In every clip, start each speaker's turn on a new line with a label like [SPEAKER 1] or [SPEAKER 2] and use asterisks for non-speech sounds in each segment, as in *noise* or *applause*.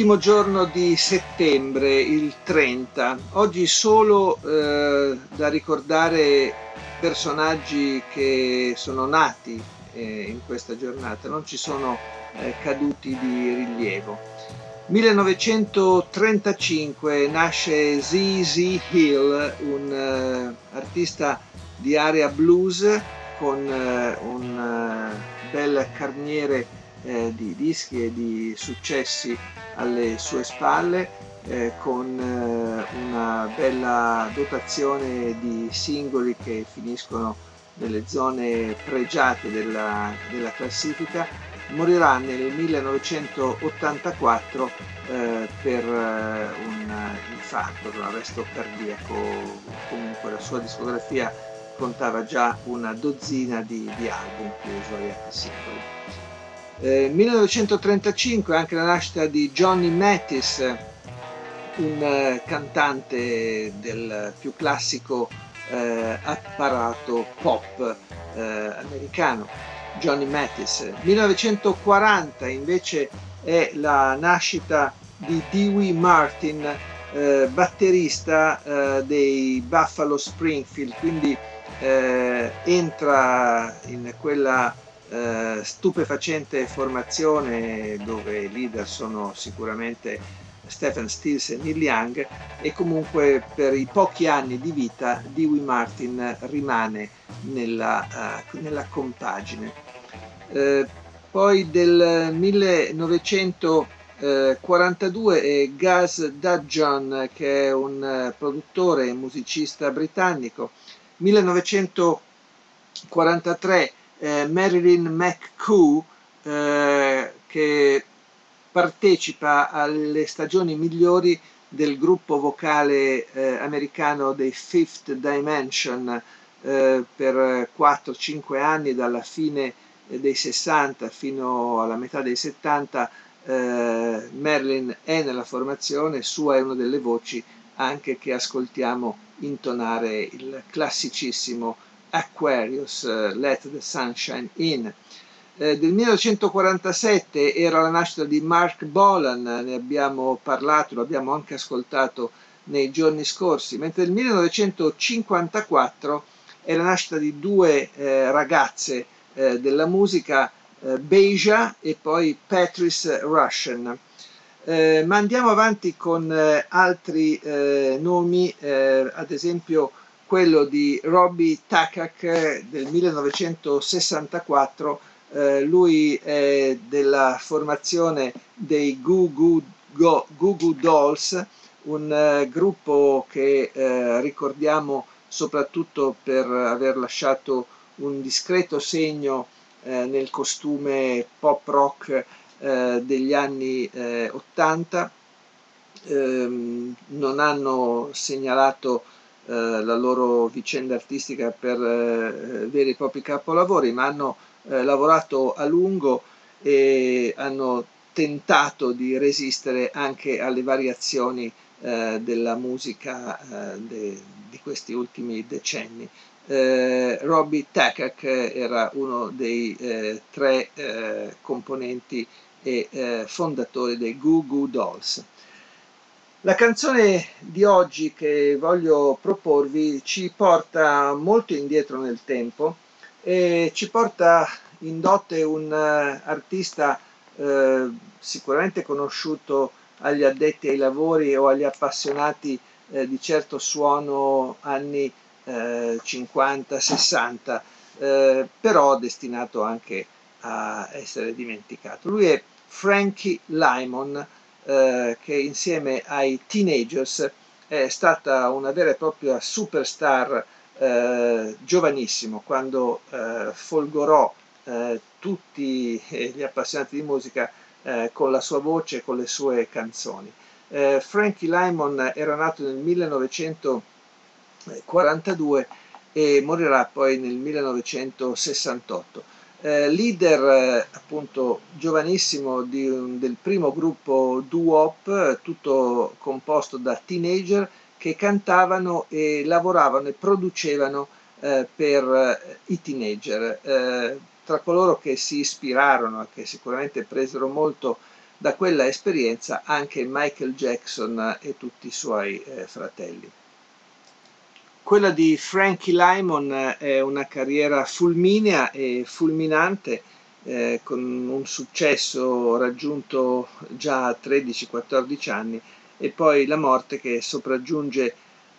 [SPEAKER 1] Ultimo giorno di settembre, il 30. Oggi solo eh, da ricordare personaggi che sono nati eh, in questa giornata, non ci sono eh, caduti di rilievo. 1935 nasce Z.Z. Hill, un uh, artista di area blues con uh, un uh, bel carniere eh, di dischi e di successi alle sue spalle eh, con eh, una bella dotazione di singoli che finiscono nelle zone pregiate della, della classifica, morirà nel 1984 eh, per eh, un infarto, un arresto cardiaco, comunque la sua discografia contava già una dozzina di, di album più svariati singoli. Eh, 1935 anche la nascita di Johnny Mattis, un eh, cantante del più classico eh, apparato pop eh, americano. Johnny Mattis. 1940 invece è la nascita di Dewey Martin, eh, batterista eh, dei Buffalo Springfield, quindi entra in quella eh, stupefacente formazione dove i leader sono sicuramente Stephen Stills e Neil Young e comunque per i pochi anni di vita Dewey Martin rimane nella, uh, nella compagine. Eh, poi del 1942 è Gaz Dudgeon che è un produttore e musicista britannico. 1943 eh, Marilyn McCoo eh, che partecipa alle stagioni migliori del gruppo vocale eh, americano dei Fifth Dimension eh, per 4-5 anni dalla fine dei 60 fino alla metà dei 70 eh, Marilyn è nella formazione, sua è una delle voci anche che ascoltiamo intonare il classicissimo Aquarius, uh, Let the Sunshine In. Eh, del 1947 era la nascita di Mark Bolan, ne abbiamo parlato, lo abbiamo anche ascoltato nei giorni scorsi, mentre nel 1954 è la nascita di due eh, ragazze eh, della musica, eh, Beja e poi Patrice Russian. Eh, ma andiamo avanti con eh, altri nomi, ad esempio quello di Robbie Takak del 1964, eh, lui è della formazione dei Goo Goo, Go, Goo, Goo Dolls, un uh, gruppo che uh, ricordiamo soprattutto per aver lasciato un discreto segno uh, nel costume pop rock degli anni 80. Ehm, non hanno segnalato eh, la loro vicenda artistica per eh, veri e propri capolavori, ma hanno eh, lavorato a lungo e hanno tentato di resistere anche alle variazioni della musica de, di questi ultimi decenni. Eh, Robbie Takak era uno dei eh, tre eh, componenti e fondatori dei Goo Goo Dolls. La canzone di oggi che voglio proporvi ci porta molto indietro nel tempo e ci porta in dote un uh, artista uh, sicuramente conosciuto agli addetti ai lavori o agli appassionati uh, di certo suono anni 50-60, però destinato anche a essere dimenticato. Lui è Frankie Lymon eh, che insieme ai teenagers è stata una vera e propria superstar eh, giovanissimo quando eh, folgorò eh, tutti *laughs* gli appassionati di musica eh, con la sua voce e con le sue canzoni. Eh, Frankie Lymon era nato nel 1942 e morirà poi nel 1968. Eh, leader eh, appunto giovanissimo un, del primo gruppo doo-wop, tutto composto da teenager che cantavano e lavoravano e producevano eh, per eh, i teenager. Eh, tra coloro che si ispirarono e che sicuramente presero molto da quella esperienza anche Michael Jackson e tutti i suoi eh, fratelli. Quella di Frankie Lymon è una carriera fulminea e fulminante eh, con un successo raggiunto già a 13-14 anni e poi la morte che sopraggiunge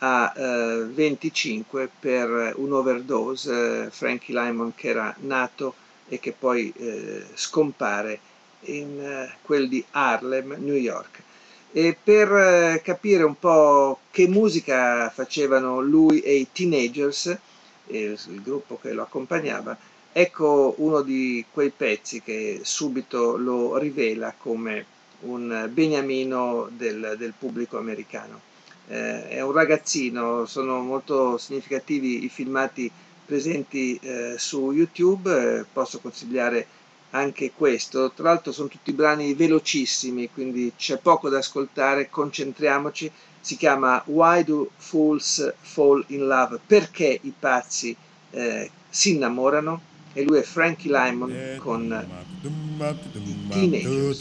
[SPEAKER 1] a eh, 25 per un'overdose, eh, Frankie Lymon che era nato e che poi eh, scompare in eh, quel di Harlem, New York. E per eh, capire un po' che musica facevano lui e i Teenagers, il, gruppo che lo accompagnava, ecco uno di quei pezzi che subito lo rivela come un beniamino del, del pubblico americano. Eh, è un ragazzino, sono molto significativi i filmati presenti eh, su YouTube, eh, posso consigliare anche questo. Tra l'altro sono tutti brani velocissimi, quindi c'è poco da ascoltare, concentriamoci. Si chiama Why Do Fools Fall in Love? Perché i pazzi eh, si innamorano? E lui è Frankie Lymon con i Teenagers.